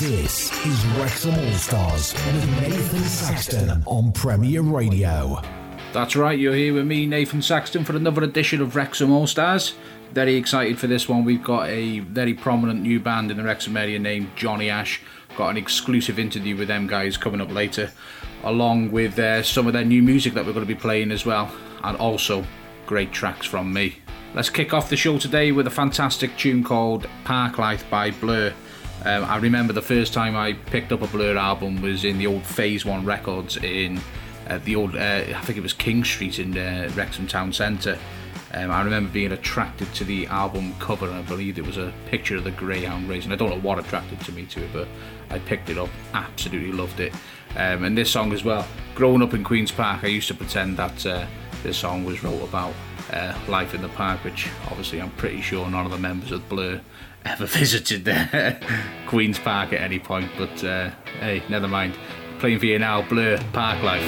This is Wrexham All Stars with Nathan Saxton on Premier Radio. That's right, you're here with me, Nathan Saxton, for another edition of Wrexham All Stars. Very excited for this one. We've got a very prominent new band in the Wrexham area named Jonny Ash. Got an exclusive interview with them guys coming up later, along with uh, some of their new music that we're going to be playing as well, and also great tracks from me. Let's kick off the show today with a fantastic tune called Parklife by Blur. Um, I remember the first time I picked up a Blur album was in the old Phase One Records in uh, the old, uh, I think it was King Street in uh, Wrexham Town Centre. Um, I remember being attracted to the album cover, and I believe it was a picture of the Greyhound racing. I don't know what attracted to me to it, but I picked it up, absolutely loved it. Um, and this song as well. Growing up in Queen's Park, I used to pretend that uh, this song was wrote about uh, life in the park, which obviously I'm pretty sure none of the members of Blur ever visited there, Queen's Park at any point. But uh, hey, never mind. Playing for you now, Blur Parklife.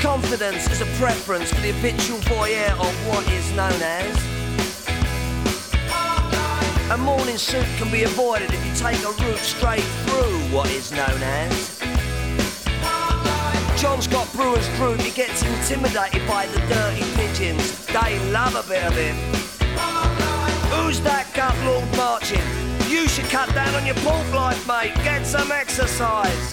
Confidence is a preference for the habitual voyeur of what is known as. A morning suit can be avoided if you take a route straight through what is known as. John's got brewer's fruit, he gets intimidated by the dirty pigeons. They love a bit of him. Who's that gut lord marching? You should cut down on your pork life, mate. Get some exercise.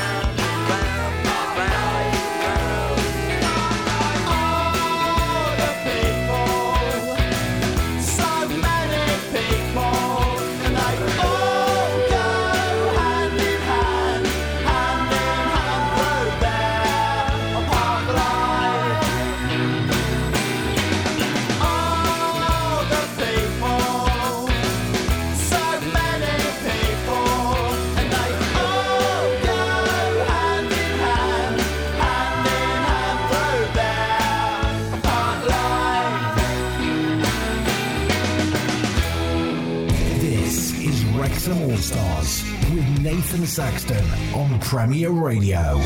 Nathan Saxton on Premier Radio.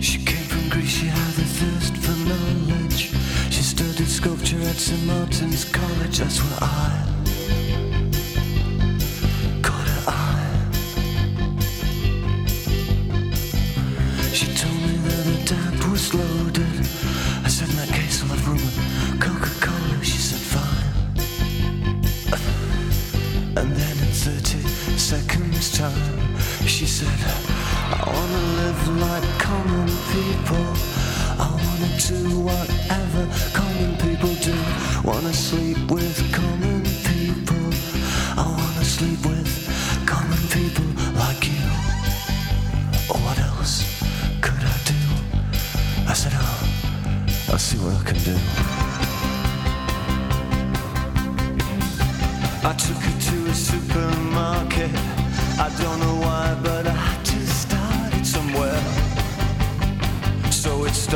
She came from Greece, she had a thirst for knowledge. She studied sculpture at St. Martin's College, that's where I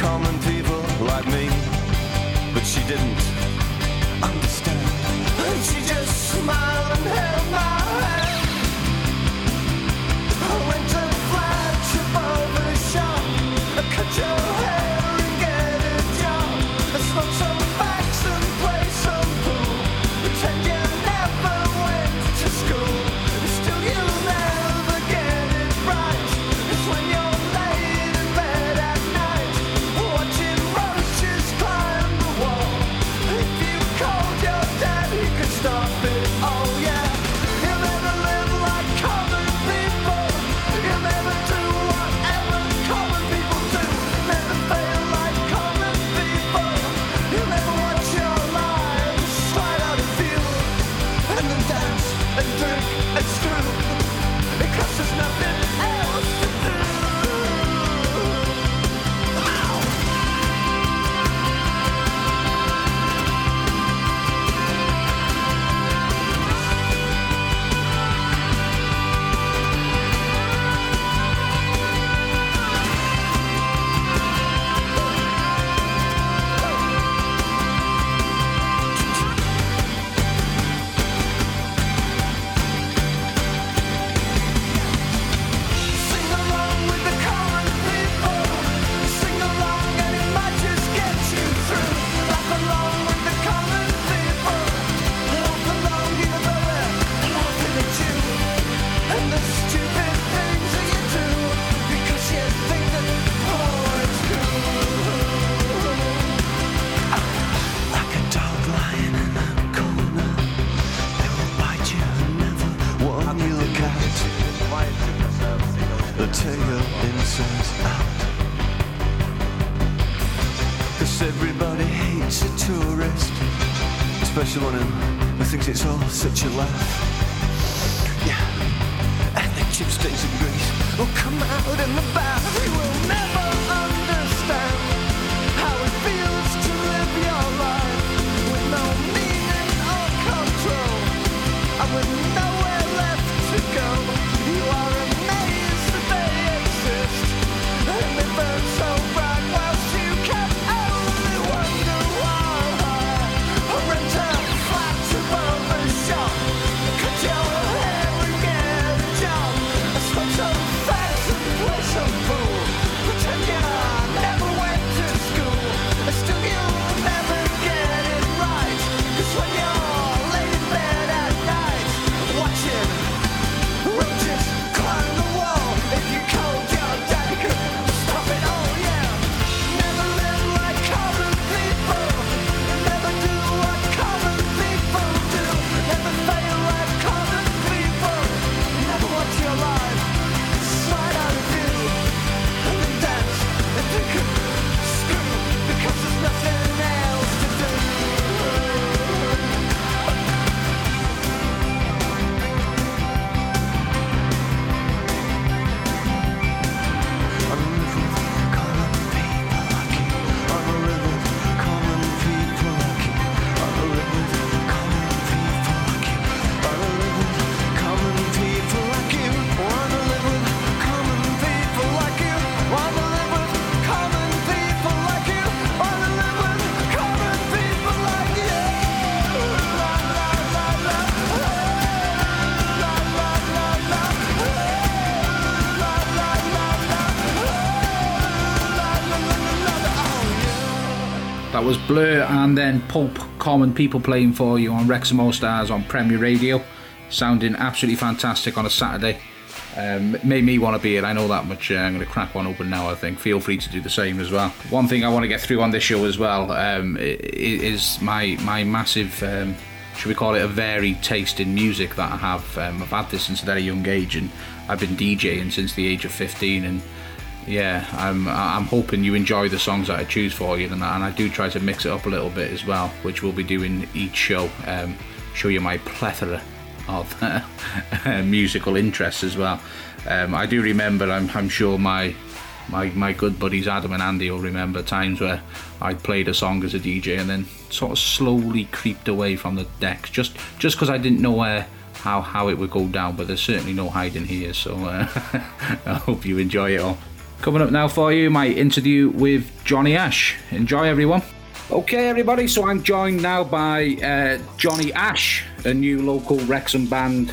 common people like me. But she didn't understand. And she just smiled and held my hand. was Blur and then Pulp Common People playing for you on Wrexham All Stars on Premier Radio. Sounding absolutely fantastic on a Saturday. Um, made me want to be it, I know that much. Uh, I'm going to crack one open now, I think. Feel free to do the same as well. One thing I want to get through on this show as well um, is my, my massive, um, should we call it, a varied taste in music that I have. Um, I've had this since a very young age and I've been DJing since the age of 15 and yeah, I'm I'm hoping you enjoy the songs that I choose for you, and I, and I do try to mix it up a little bit as well, which we'll be doing each show. Um, show you my plethora of musical interests as well. Um, I do remember, I'm, I'm sure my my my good buddies Adam and Andy will remember times where I played a song as a DJ and then sort of slowly creeped away from the decks just just because I didn't know where how how it would go down. But there's certainly no hiding here, so uh, I hope you enjoy it all. Coming up now for you, my interview with Jonny Ash. Enjoy, everyone. Okay, everybody, so I'm joined now by uh, Jonny Ash, a new local Wrexham band.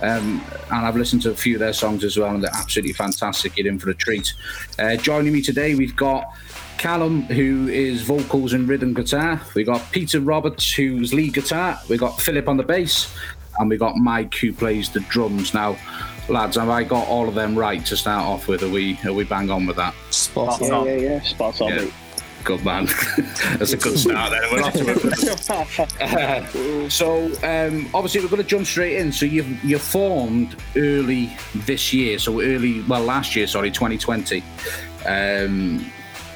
Um, and I've listened to a few of their songs as well, and they're absolutely fantastic. You're in for a treat. Uh, joining me today, we've got Callum, who is vocals and rhythm guitar. We've got Peter Roberts, who's lead guitar. We've got Philip on the bass. And we've got Mike, who plays the drums. Now, lads, have I got all of them right to start off with? Are we, are we bang on with that? Spot Yeah, on. yeah, yeah. Spot on. Yeah. Good man. That's a good start then. We're off to a good So um, obviously we're going to jump straight in. So you you formed early this year, so early well last year, sorry, 2020. Um,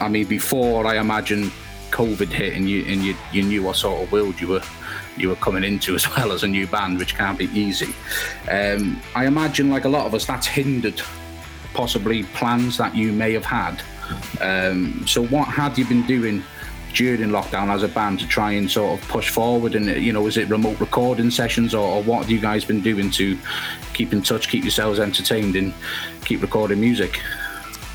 I mean before I imagine COVID hit and you and you you knew what sort of world you were you were coming into as well as a new band, which can't be easy. Um, I imagine like a lot of us, that's hindered possibly plans that you may have had. Um, so what had you been doing? during lockdown as a band to try and sort of push forward? And you know, is it remote recording sessions, or, or what have you guys been doing to keep in touch, keep yourselves entertained, and keep recording music?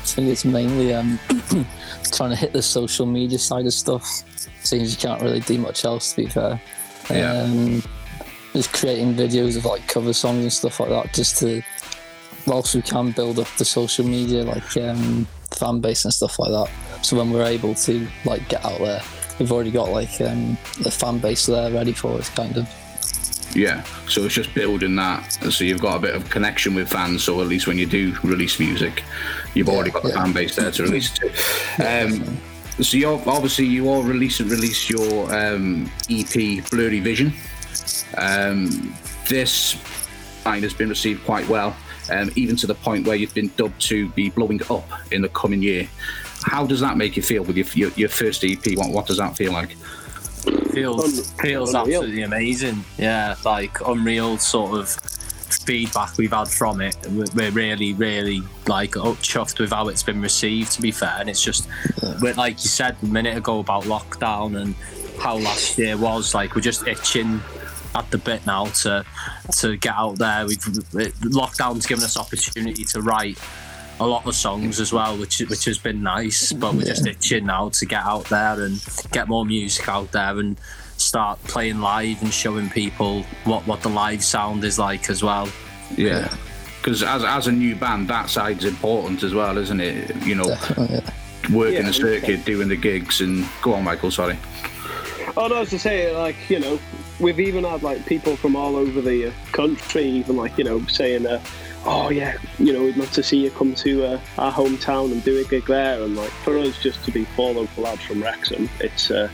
I think it's mainly um, trying to hit the social media side of stuff. Seems you can't really do much else, to be fair. Yeah. Um, just creating videos of like cover songs and stuff like that, just to whilst we can build up the social media like um, fan base and stuff like that. So when we're able to like get out there, we've already got like um, the fan base there ready for us, kind of. Yeah, so it's just building that. So you've got a bit of connection with fans. So at least when you do release music, you've already got the yeah. fan base there to release it to. Um, so you're obviously you all release and release your um, EP Blurry Vision. Um, this line has been received quite well, um, even to the point where you've been dubbed to be blowing up in the coming year. How does that make you feel with your your, your first EP? What, what does that feel like? feels feels Unreal. absolutely amazing. Yeah, like unreal sort of feedback we've had from it. We're- really, really like chuffed with how it's been received. To be fair, and it's just we're, like you said a minute ago about lockdown and how last year was. Like we're just itching at the bit now to to get out there. We've lockdown's given us opportunity to write a lot of songs as well, which which has been nice. But we're just itching now to get out there and get more music out there and start playing live and showing people what what the live sound is like as well. Yeah. Because as, as a new band, that side's important as well, isn't it? You know, yeah. working Yeah, a circuit, doing the gigs, and go on, Michael. Sorry. Oh no, I was to say, like you know, we've even had like people from all over the uh, country, even like you know, saying, uh, "Oh yeah, you know, we'd love to see you come to uh, our hometown and do a gig there." And like for us, just to be four local lads from Wrexham, it's uh,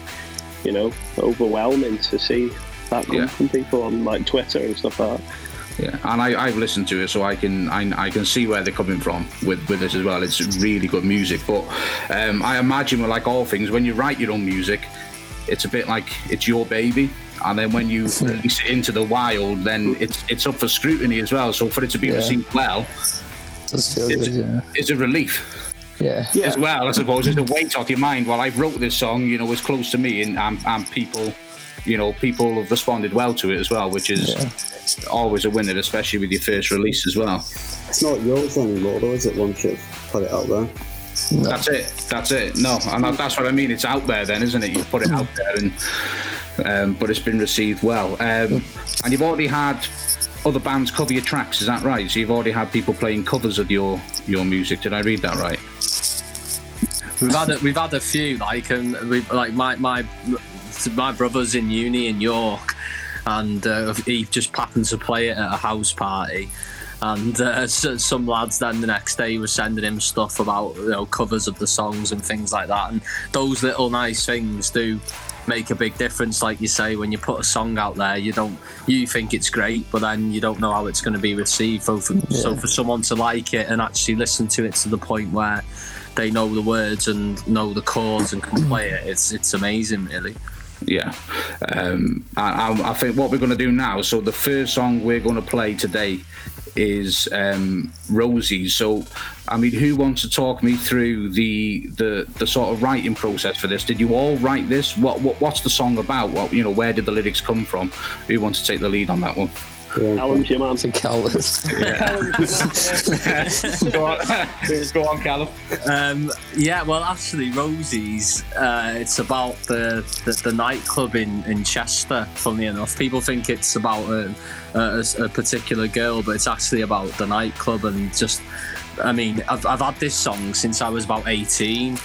you know overwhelming to see that come Yeah. from people on like Twitter and stuff like that. Yeah, and I, I've listened to it, so I can I, I can see where they're coming from with with this as well. It's really good music, but um, I imagine, with like all things, when you write your own music, it's a bit like it's your baby, and then when you release it into the wild, then it's it's up for scrutiny as well. So for it to be Yeah. received well, Does feel it's, yeah. it's a relief. Yeah. Yeah. as well, I suppose, it's a weight off your mind. Well, I wrote this song, you know, it's close to me, and, and, and people, you know, people have responded well to it as well, which is always a winner, especially with your first release as well. It's not yours anymore, though, is it? Once you've put it out there. That's it. That's it. No, and that- that's what I mean. It's out there, then, isn't it? You put it out there, and um, but it's been received well. Um, and you've already had other bands cover your tracks. Is that right? So you've already had people playing covers of your your music. Did I read that right? We've had a, we've had a few like and we like my my my brother's in uni in York, and uh, he just happened to play it at a house party, And uh, some lads then the next day were sending him stuff about you know covers of the songs and things like that. And those little nice things do make a big difference. Like you say, when you put a song out there, you don't you think it's great, but then you don't know how it's going to be received. So for, so for someone to like it and actually listen to it to the point where they know the words and know the chords and can play it, it's it's amazing, really. Yeah, um, I, I, think what we're going to do now. So the first song we're going to play today is um, Rosie. So, I mean, who wants to talk me through the the the sort of writing process for this? Did you all write this? What, what what's the song about? What you know? Where did the lyrics come from? Who wants to take the lead on that one? Alan's your man. I think Alice. go on, go on, Callum. Um, yeah, well, actually, Rosie's. Uh, it's about the, the, the nightclub in, in Chester. Funnily enough, people think it's about a, a, a particular girl, but it's actually about the nightclub and just. I mean, I've, I've had this song since I was about 18,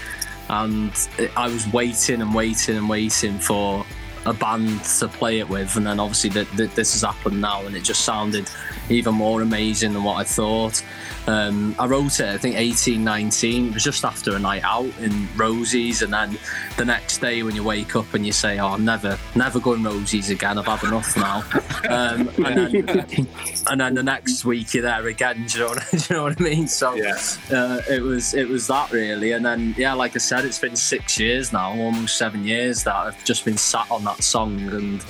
and I was waiting and waiting and waiting for a band to play it with, and then obviously that that this has happened now, and it just sounded even more amazing than what I thought. Um, I wrote it, I think 18, 19. It was just after a night out in Rosie's, and then the next day when you wake up and you say, "Oh, I'm never, never going Rosie's again. I've had enough now." Um, and, then, and then the next week you're there again. Do you know what, you know what I mean? So Yeah. uh, it was it was that really, and then yeah, like I said, it's been six years now, almost seven years that I've just been sat on that song and.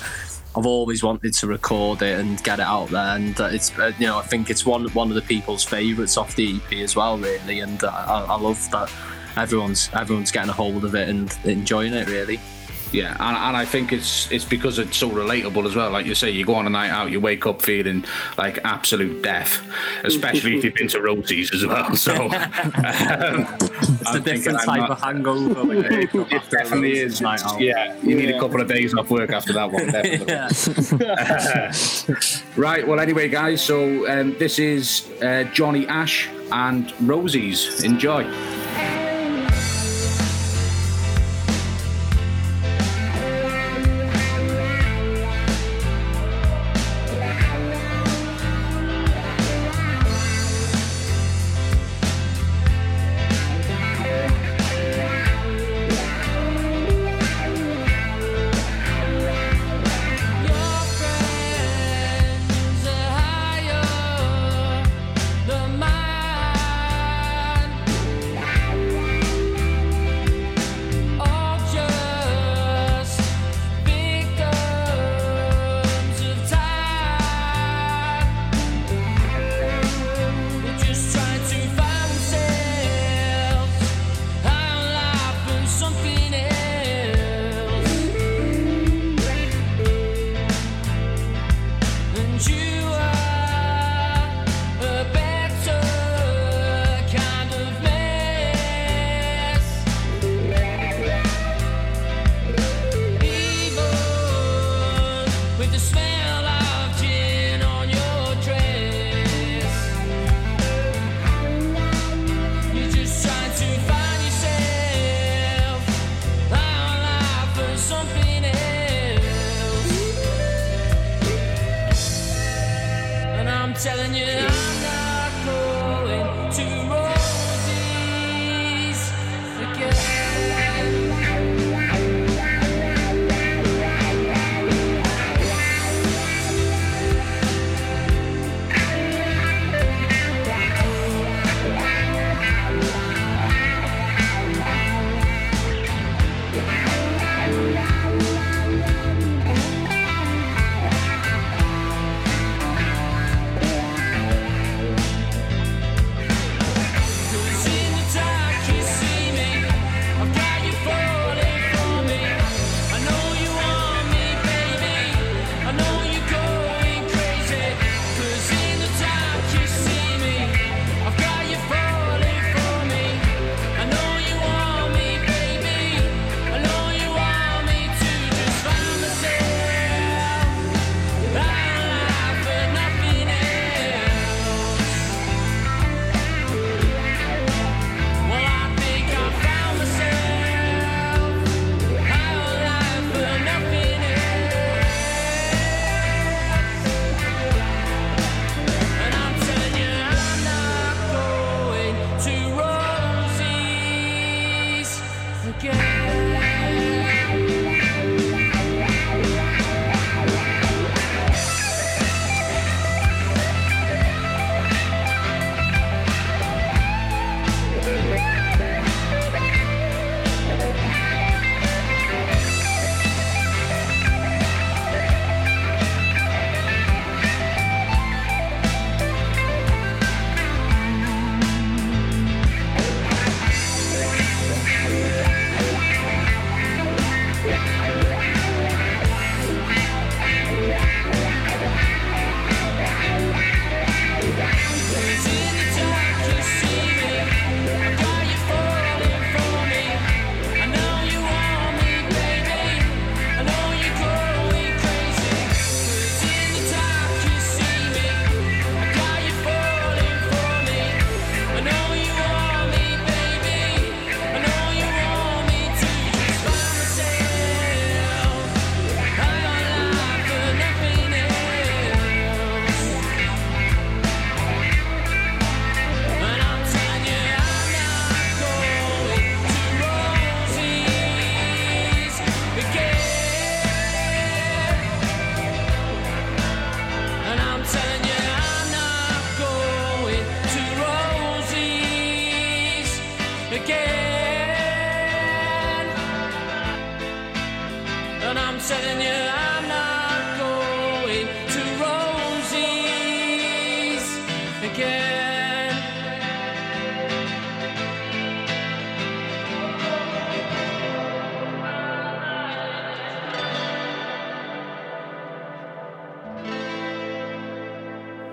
I've always wanted to record it and get it out there, and uh, it's uh, you know I think it's one one of the people's favourites off the EP as well, really, and uh, I, I love that everyone's everyone's getting a hold of it and enjoying it really. Yeah, and, and I think it's it's because it's so relatable as well. Like you say, you go on a night out, you wake up feeling like absolute death, especially if you've been to Rosie's as well. So um, It's a I'm thinking different type not- of hangover. when you wake up It definitely is. night out. Yeah, you need a couple of days off work after that one. Definitely. yeah. Right. Well, anyway, guys. So um, this is uh, Jonny Ash and Rosie's. Enjoy.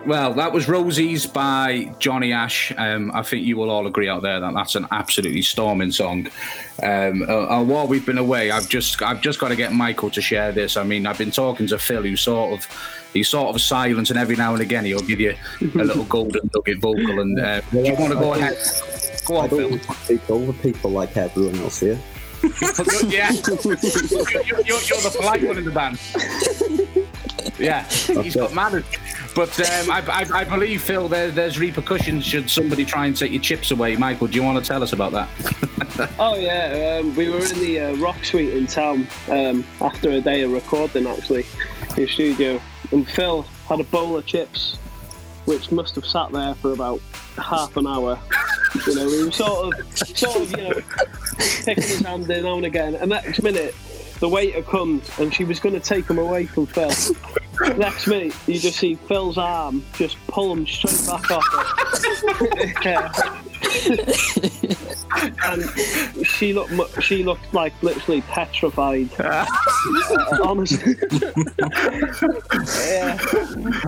Well, that was Rosie's by Jonny Ash. Um, I think you will all agree out there that that's an absolutely storming song. Um, uh, uh, while we've been away, I've just I've just got to get Michael to share this. I mean, I've been talking to Phil, who sort of he's sort of silent, and every now and again he'll give you a little golden nugget vocal. And uh, do you want to go ahead? Go I don't Phil. speak over people like everyone else here. yeah, you're, you're, you're the polite one in the band. Yeah, he's got manners. But um, I, I, I believe, Phil, there, there's repercussions should somebody try and take your chips away. Michael, do you want to tell us about that? Oh yeah, um, we were in the uh, Rock Suite in town um, after a day of recording, actually, in the studio, and Phil had a bowl of chips, which must have sat there for about half an hour. You know, he was sort of, sort of, you know, picking his hand in now and again, and next minute. The waiter comes and she was going to take him away from Phil. Next minute, you just see Phil's arm just pull him straight back off. Yeah. And she looked she looked like literally petrified. Honestly, yeah.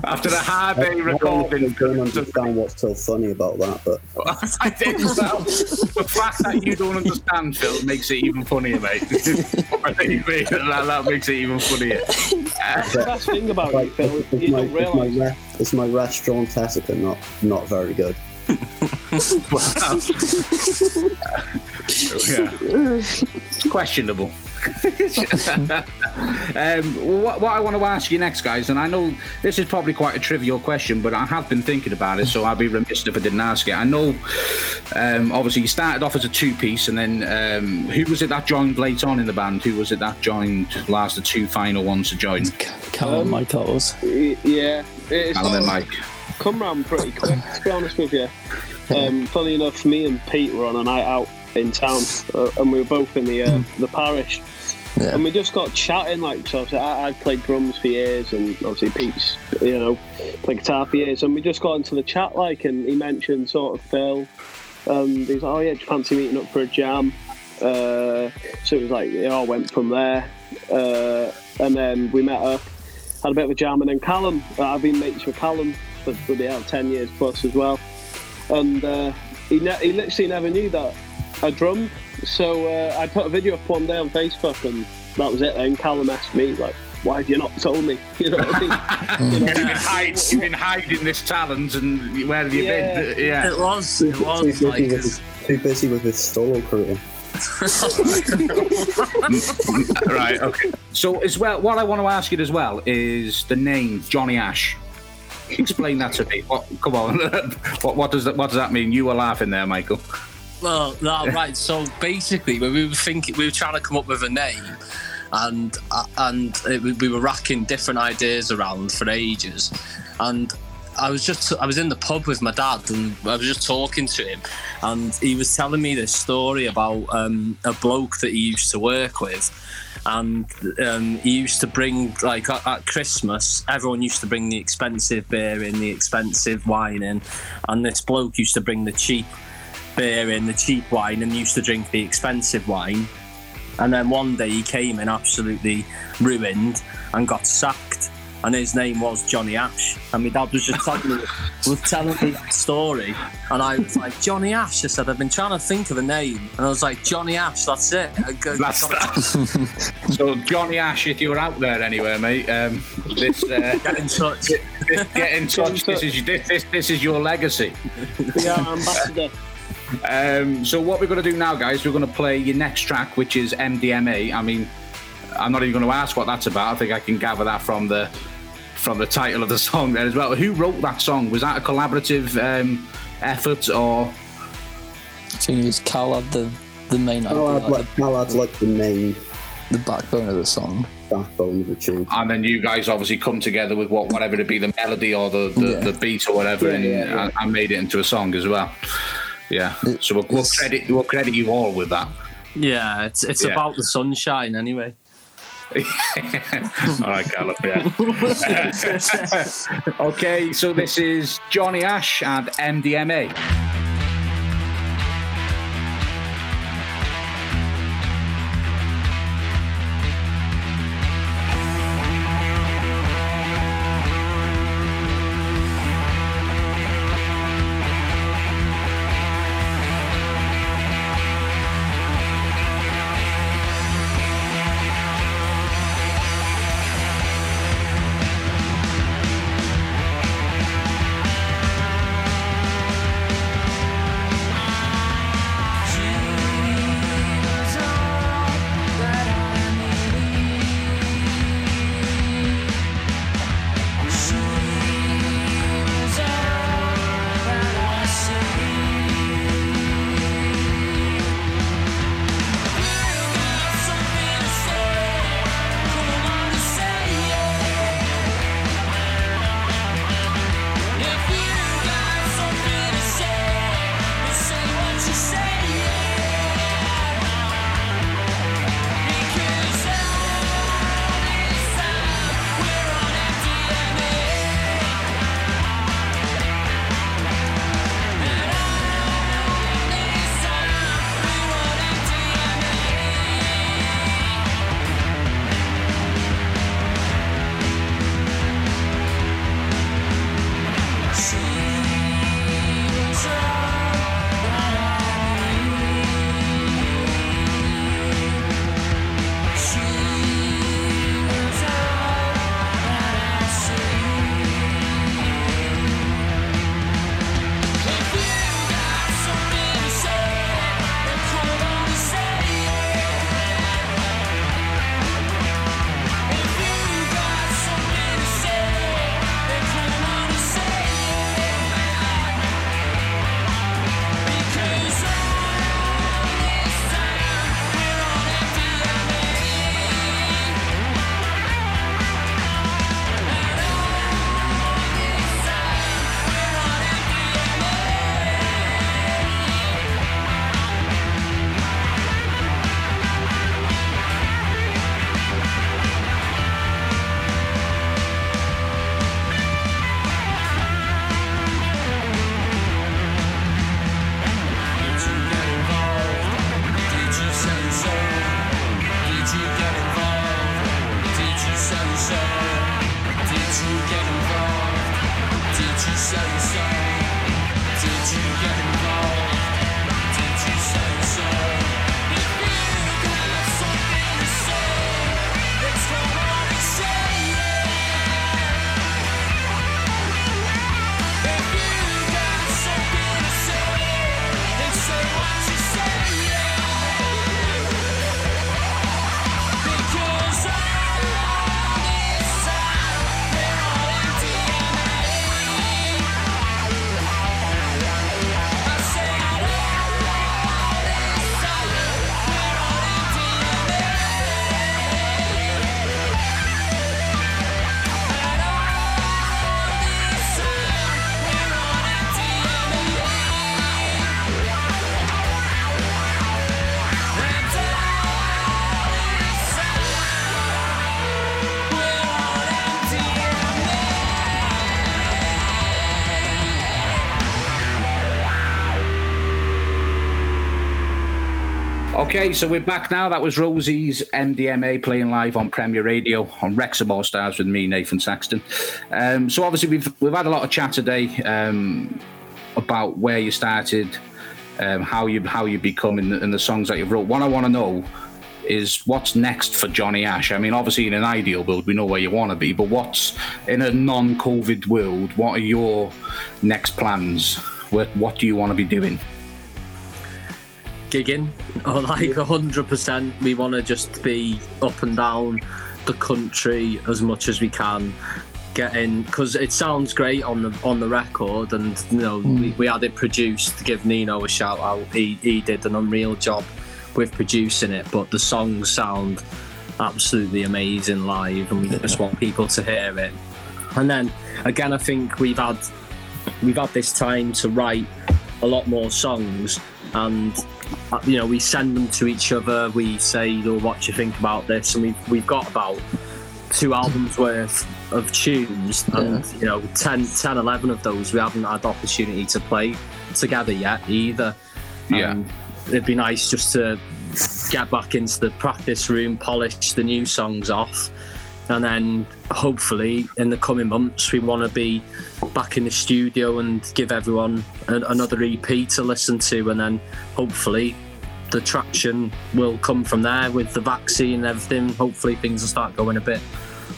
After the hard day I don't, I recording, don't understand what's so funny about that, but I think so. The fact that you don't understand, Phil, makes it even funnier, mate. I think that, that makes it even funnier. That's the best thing about like, you, Phil. it's, You my, don't it's, my realise. it's my restaurant etiquette not not very good. yeah. Questionable. um, what, what I want to ask you next, guys, and I know this is probably quite a trivial question, but I have been thinking about it, so I'd be remiss if I didn't ask it. I know, um, obviously, you started off as a two-piece, and then um, who was it that joined late on in the band? Who was it that joined last the two final ones to join? Callum, Mike, that was. Y- Yeah, it's Alan and Mike. come round pretty quick, to be honest with you. Um, funny enough, me and Pete were on a night out in town, uh, and we were both in the uh, the parish. Yeah. And we just got chatting, like, so I, I played drums for years, and obviously Pete's, you know, played guitar for years. And we just got into the chat, like, and he mentioned sort of Phil. And he was like, oh, yeah, do you fancy meeting up for a jam? Uh, so it was like, it all went from there. Uh, and then we met up, had a bit of a jam. And then Callum, uh, I've been mates with Callum for, for the uh, 10 years plus as well. And uh, he, ne- he literally never knew that I drummed. So uh, I put a video up one day on Facebook, and that was it. Then Callum asked me, like, why have you not told me? You know what I mean? You know? You've been, hiding, you've been hiding this talent, and where have you Yeah. been? Yeah. It was, it Too busy, like, with his, too busy with his solo career. right. Okay. So as well, what I want to ask you as well is the name Jonny Ash. Explain that to me. What, come on. what, what does that? What does that mean? You were laughing there, Michael. Well, no, right. So basically, when we were thinking, we were trying to come up with a name, and uh, and it, we were racking different ideas around for ages, and I was just I was in the pub with my dad, and I was just talking to him, and he was telling me this story about um, a bloke that he used to work with. And um, he used to bring, like at, at Christmas, everyone used to bring the expensive beer in, the expensive wine in, and this bloke used to bring the cheap beer in the cheap wine and used to drink the expensive wine. And then one day he came in absolutely ruined and got sacked. And his name was Johnny Ash. And my dad was just telling me, was telling me that story. And I was like, Johnny Ash. I said, I've been trying to think of a name. And I was like, Johnny Ash, that's it. Go- That's that. so Johnny Ash, if you're out there anywhere, mate, um, this uh, Get in touch. get in touch. This is this, this, this is your legacy. Yeah, ambassador. Um, so what we're going to do now, guys, we're going to play your next track, which is MDMA. I mean, I'm not even going to ask what that's about. I think I can gather that from the from the title of the song there as well. Who wrote that song? Was that a collaborative um, effort or? I think it was Cal had the, the main idea, I'll like, like, I'll like the main the, the backbone of the song. backbone of the tune. And then you guys obviously come together with what whatever it be the melody or the, the, Yeah. the beat or whatever, Yeah, and, yeah, yeah. and- and made it into a song as well. Yeah. So we'll, we'll credit we'll credit you all with that. Yeah, it's it's Yeah. about the sunshine anyway. All right. Yeah. okay, so this is Jonny Ash and MDMA. Okay, so we're back now. That was Rosie's MDMA playing live on Premier Radio on Wrexham All Stars with me, Nathan Saxton. Um, so obviously we've we've had a lot of chat today um, about where you started, um, how you how you become in the, the songs that you've wrote. What I want to know is what's next for Jonny Ash. I mean, obviously in an ideal world we know where you want to be, but what's in a non-COVID world? What are your next plans? What what do you want to be doing? Gigging or like a hundred percent. We want to just be up and down the country as much as we can. Getting because it sounds great on the on the record, and you know hmm. we, we had it produced. To give Nino a shout out, he he did an unreal job with producing it. But the songs sound absolutely amazing live, and we just want people to hear it. And then again, I think we've had we've had this time to write a lot more songs and you know, we send them to each other. We say, "Oh, what do you think about this?" And we've we've got about two albums worth of tunes, and you know, 10, 10, 11 of those we haven't had the opportunity to play together yet either. Yeah. Um, it'd be nice just to get back into the practice room, polish the new songs off, and then hopefully in the coming months we want to be back in the studio and give everyone a, another EP to listen to, and then hopefully the traction will come from there with the vaccine and everything. Hopefully things will start going a bit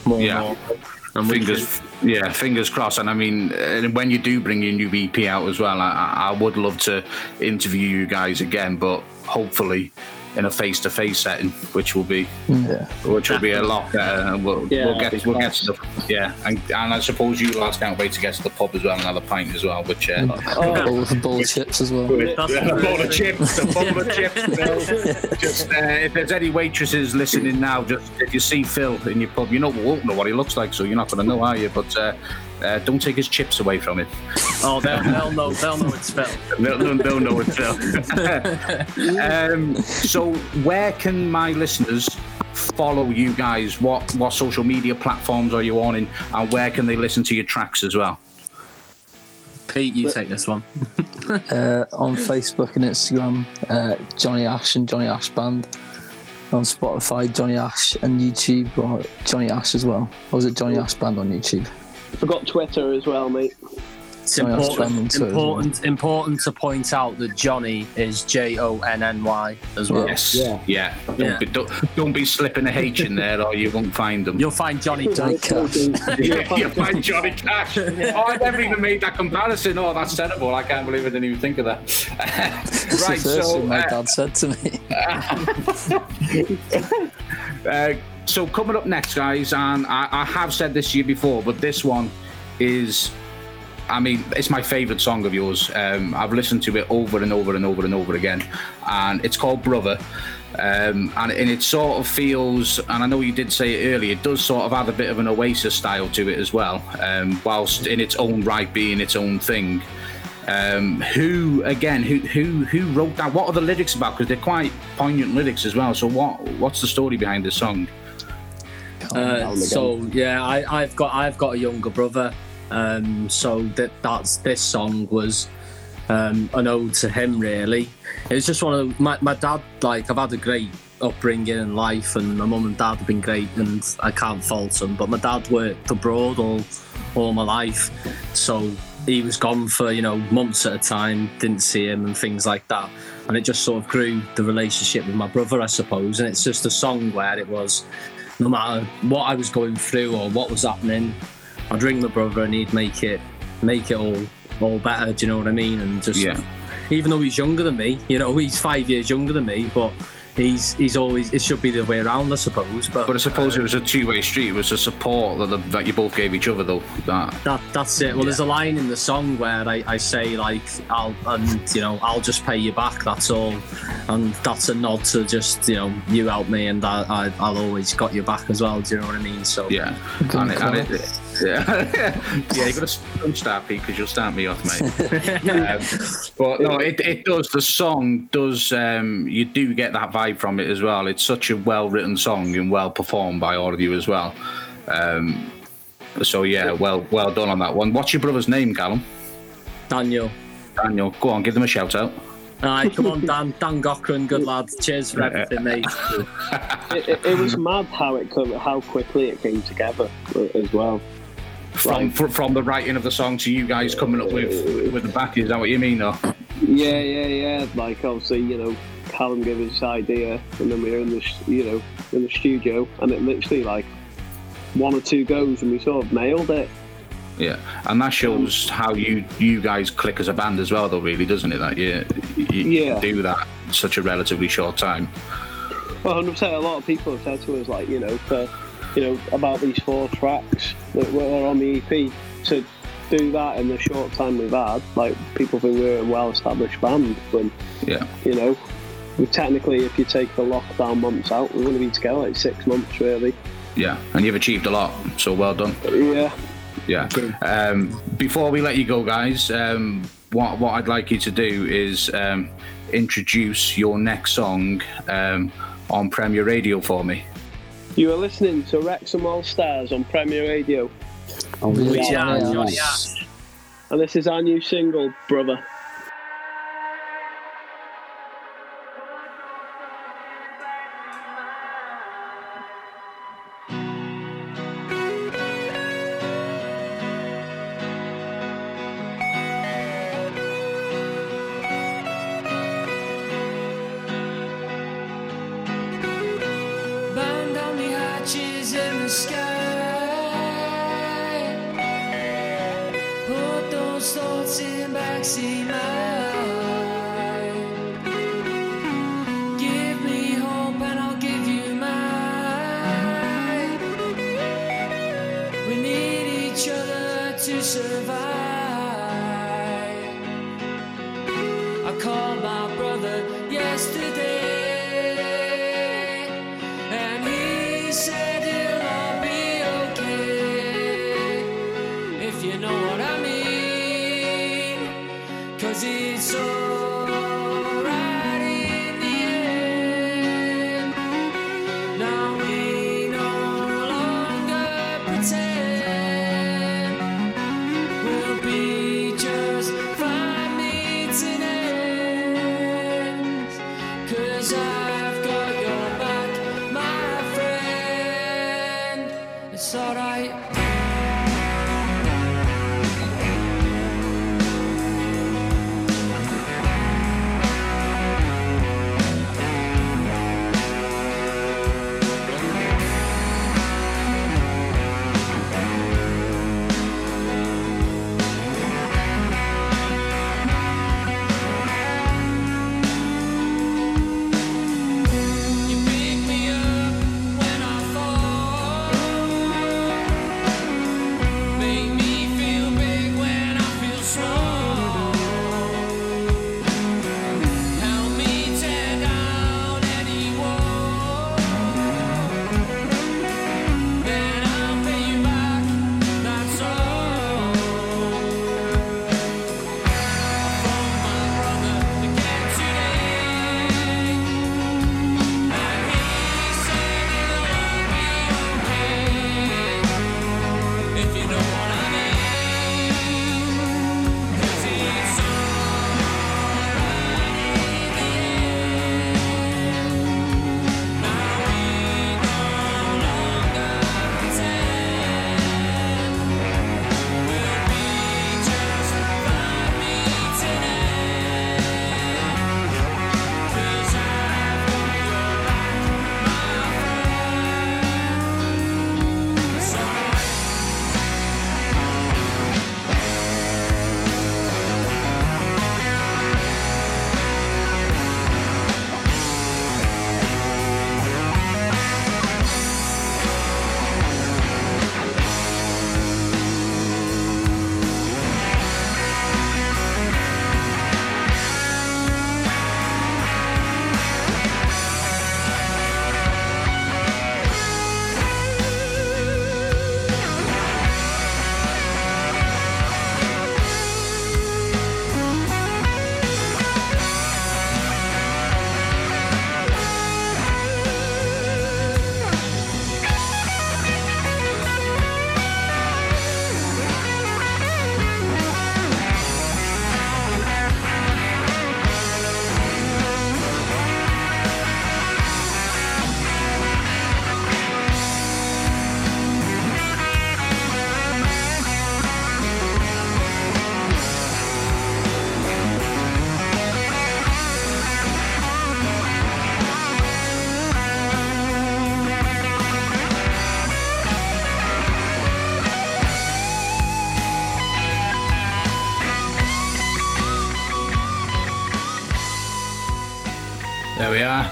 more. Yeah. normal, and fingers, can- yeah, fingers crossed. And I mean, when you do bring your new EP out as well, I I would love to interview you guys again, but hopefully in a face-to-face setting, which will be Yeah. which will be a lot better. And we'll, Yeah, we'll get we'll get to the yeah, and, and I suppose you lads can't wait to get to the pub as well, and have a pint as well. Which uh, Bowl, bowl of chips as well. That's a the bowl of chips, a bowl of chips. Phil. Just uh, if there's any waitresses listening now, just if you see Phil in your pub, you know won't know what he looks like, so you're not going to know, are you? But uh, uh, don't take his chips away from him. Oh, they'll, they'll know. They'll know it's Phil. They'll, they'll- they'll know it's Phil. um, so, where can my listeners follow you guys? What what social media platforms are you on, in, and where can they listen to your tracks as well? Pete, you take this one. Uh, on Facebook and Instagram, uh, Jonny Ash and Jonny Ash Band. On Spotify, Jonny Ash and YouTube, or Jonny Ash as well. Or was it Jonny Ash Band on YouTube? Forgot Twitter as well, mate. It's Sorry, I was important, trying to- important, important to point out that Jonny is J O N N Y as well. Yes, Yeah. yeah. Don't, Yeah. Be, don't, don't be slipping a H in there, or you won't find them. You'll find Johnny Johnny Cash. Cash. yeah, you find Johnny Cash. Oh, I never even made that comparison. Oh, that's terrible. I can't believe I didn't even think of that. Right, the first so thing my uh, dad said to me. Uh, so coming up next, guys, and I, I have said this to you before, but this one is, I mean, it's my favourite song of yours. Um, I've listened to it over and over and over and over again, and it's called Brother. Um, and, and it sort of feels, and I know you did say it earlier, it does sort of have a bit of an Oasis style to it as well, um, whilst in its own right being its own thing. Um, who again? Who who who wrote that? What are the lyrics about? Because they're quite poignant lyrics as well. So what what's the story behind this song? Uh, so yeah, I, I've got I've got a younger brother, um, so that that's this song was um, an ode to him. Really, it was just one of the, my my dad. Like I've had a great upbringing in life, and my mum and dad have been great, and I can't fault them. But my dad worked abroad all all my life, so he was gone for you know months at a time. Didn't see him and things like that. And it just sort of grew the relationship with my brother, I suppose. And it's just a song where it was no matter what I was going through or what was happening, I'd ring my brother and he'd make it make it all all better. Do you know what I mean? And just Yeah. even though he's younger than me, you know, he's five years younger than me, but he's he's always it should be the way around, I suppose. But, But I suppose uh, it was a two-way street. It was a support that, the, that you both gave each other, though. That that that's it. Well, there's a line in the song where I, I say like I'll and you know I'll just pay you back. That's all, and that's a nod to just you know you help me and I, I I'll always got your back as well. Do you know what I mean? So yeah, and it, and call. it, yeah, yeah. You got to don't start Pete because you'll start me off, mate. um, but no, it, it does. The song does. Um, you do get that vibe from it as well. It's such a well-written song and well performed by all of you as well. Um, so yeah, well, well done on that one. What's your brother's name, Callum? Daniel. Daniel. Go on, give them a shout out. Aye, come on, Dan. Dan Cochran, good lad. Cheers for everything, mate. It, it, it was mad how it come, how quickly it came together as well. From fr- from the writing of the song to you guys coming up with with the back. Is that what you mean? Or Yeah, yeah, yeah. Like obviously, you know, Callum gave us this idea, and then we were in the, you know, in the studio, and it literally like one or two goes, and we sort of nailed it. Yeah, and that shows how you you guys click as a band as well, though, really, doesn't it? That you, you Yeah. do that in such a relatively short time. Well, 100. percent A lot of people have said to us, like, you know, for, you know, about these four tracks that were on the EP to do that in the short time we've had. Like, people think we're a well-established band, when Yeah, you know, we technically, if you take the lockdown months out, we're going to be together like six months, really. yeah, and you've achieved a lot, so well done. Yeah. Yeah. Um, before we let you go, guys, um, what what I'd like you to do is, um, introduce your next song um, on Premier Radio for me? You are listening to Wrexham All Stars on Premier Radio, And we Yeah, are yeah. Jonny nice. Ash. and this is our new single, Brother.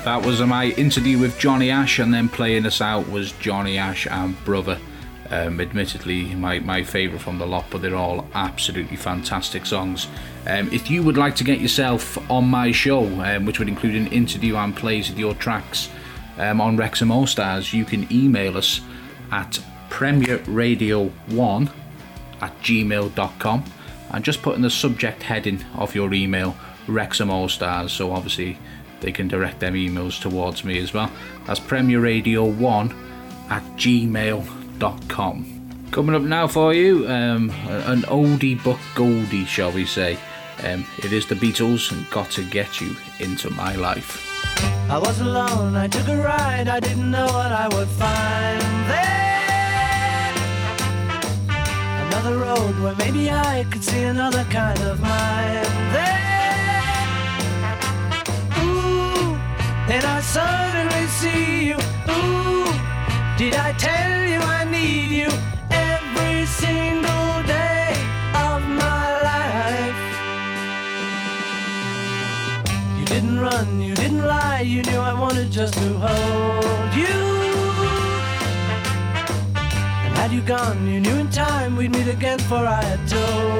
That was my interview with Jonny Ash, and then playing us out was Jonny Ash and Brother. Um, admittedly, my, my favourite from the lot, but they're all absolutely fantastic songs. Um, if you would like to get yourself on my show, um, which would include an interview and plays of your tracks um, on Wrexham All Stars, you can email us at premierradio1 at gmail.com and just put in the subject heading of your email Wrexham All Stars. So obviously they can direct their emails towards me as well. That's Premier Radio 1 at gmail.com. Coming up now for you, um, an oldie but goldie, shall we say. Um, it is the Beatles and Got to Get You Into My Life. I was alone, I took a ride, I didn't know what I would find there. Another road where maybe I could see another kind of mind there. Then I suddenly see you. Ooh, did I tell you I need you every single day of my life? You didn't run, you didn't lie, you knew I wanted just to hold you. And had you gone, you knew in time we'd meet again, for I had told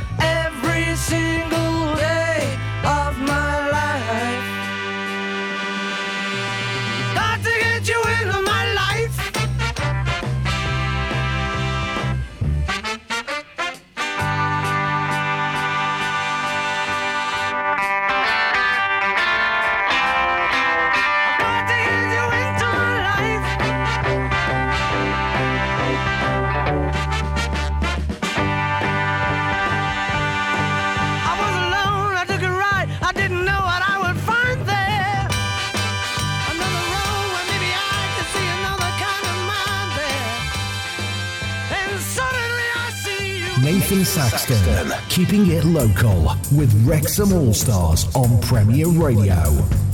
Nathan Saxton, keeping it local with Wrexham All Stars on Premier Radio.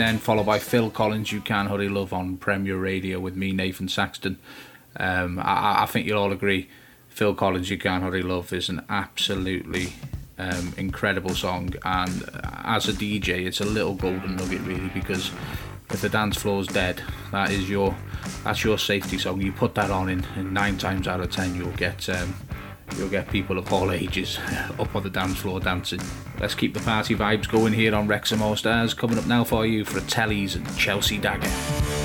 Then, followed by Phil Collins, You Can Hurry Love on Premier Radio with me, Nathan Saxton. Um, I, I think you'll all agree, Phil Collins, You Can Hurry Love is an absolutely um, incredible song, and as a DJ, it's a little golden nugget really because if the dance floor's dead, that is your that's your safety song. You put that on, in, and nine times out of ten, you'll get um, you'll get people of all ages up on the dance floor dancing. Let's keep the party vibes going here on Wrexham All Stars. Coming up now for you Fratellis and Chelsea Dagger.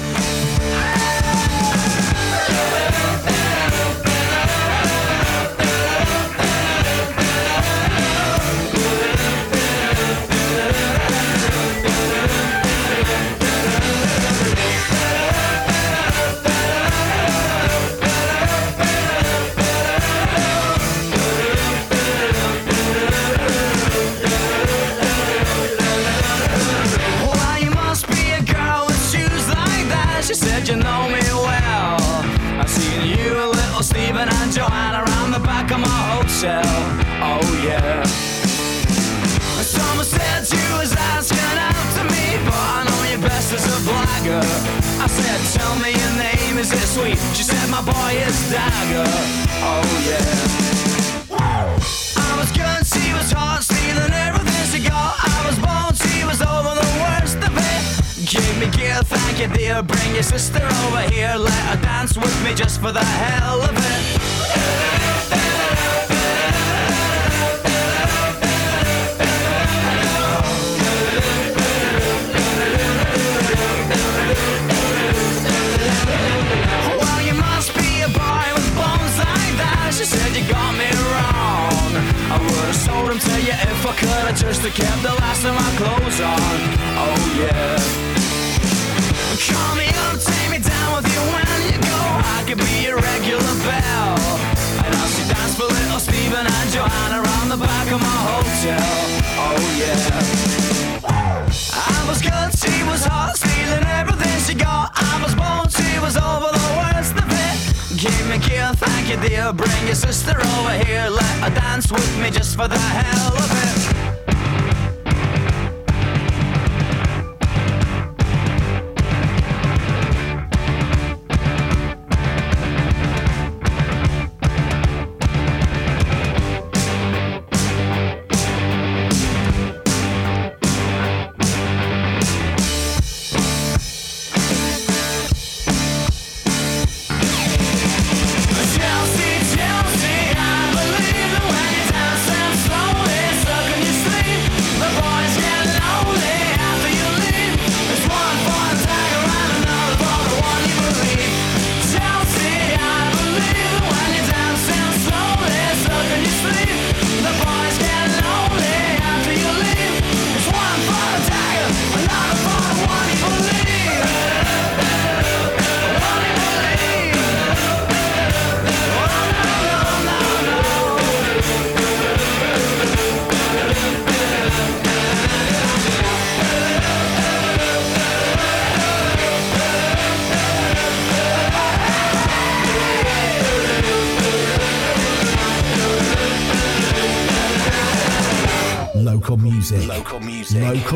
Here, let her dance with me just for the hell of it.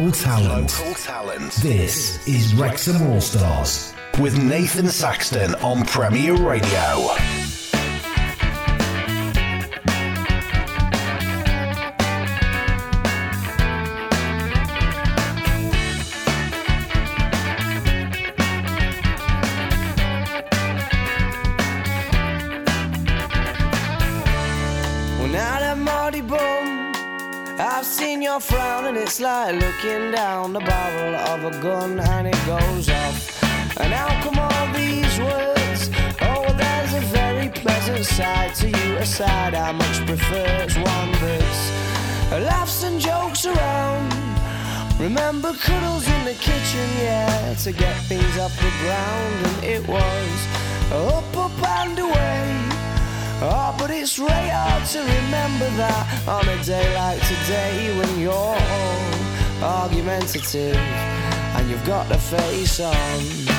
Local talent. Local talent. This is Wrexham All Stars with Nathan Saxton on Premier Radio. Well, now that Mardy Bum, I've seen your frown, and it's like looking down the barrel of a gun and it goes off. And how come all these words? Oh, there's a very pleasant side to you, a side I much prefer. It's one that's laughs and jokes around. Remember cuddles in the kitchen, yeah, to get things off the ground, and it was up, up and away. Oh, but it's hard to remember that on a day like today when you're all argumentative and you've got a face on.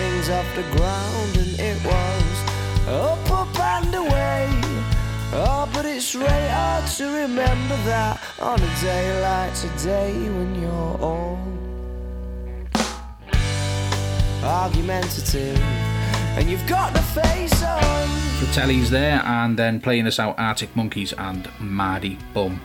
things off the ground. And it was up, up and away. Oh, but it's really hard to remember that on a day like today when you're all argumentative. And you've got the face on. Fratelli's there, and then playing us out Arctic Monkeys and Mardy Bum.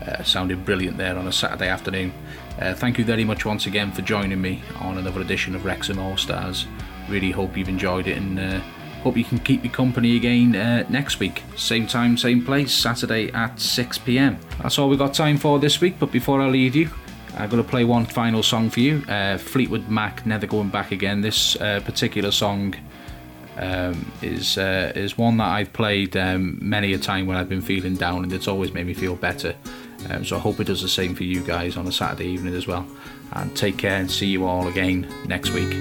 Uh, sounded brilliant there on a Saturday afternoon. Uh, thank you very much once again for joining me on another edition of Wrexham All Stars. Really hope you've enjoyed it and uh, hope you can keep me company again uh, next week. Same time, same place, Saturday at 6 pm. That's all we've got time for this week, but before I leave you, I'm going to play one final song for you uh, Fleetwood Mac Never Going Back Again. This uh, particular song um, is uh, is one that I've played um, many a time when I've been feeling down, and it's always made me feel better. Um, so I hope it does the same for you guys on a Saturday evening as well. And take care and see you all again next week.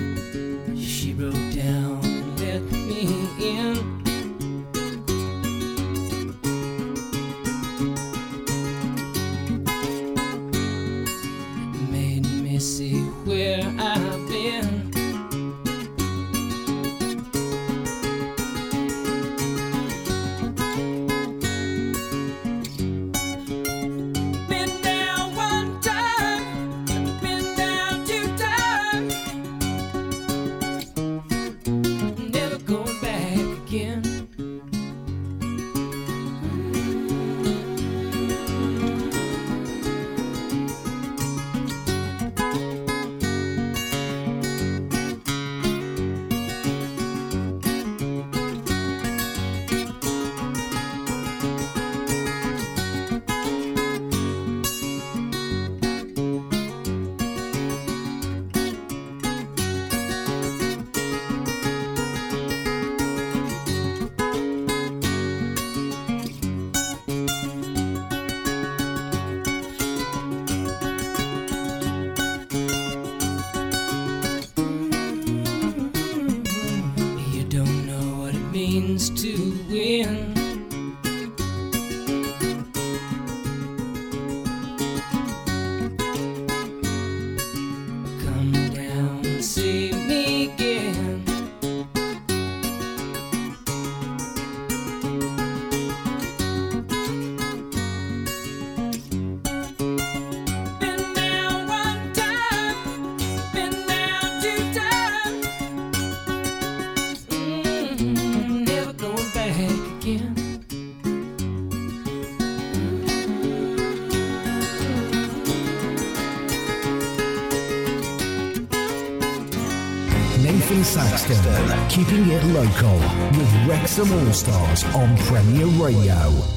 Keeping it local with Wrexham All Stars on Premier Radio.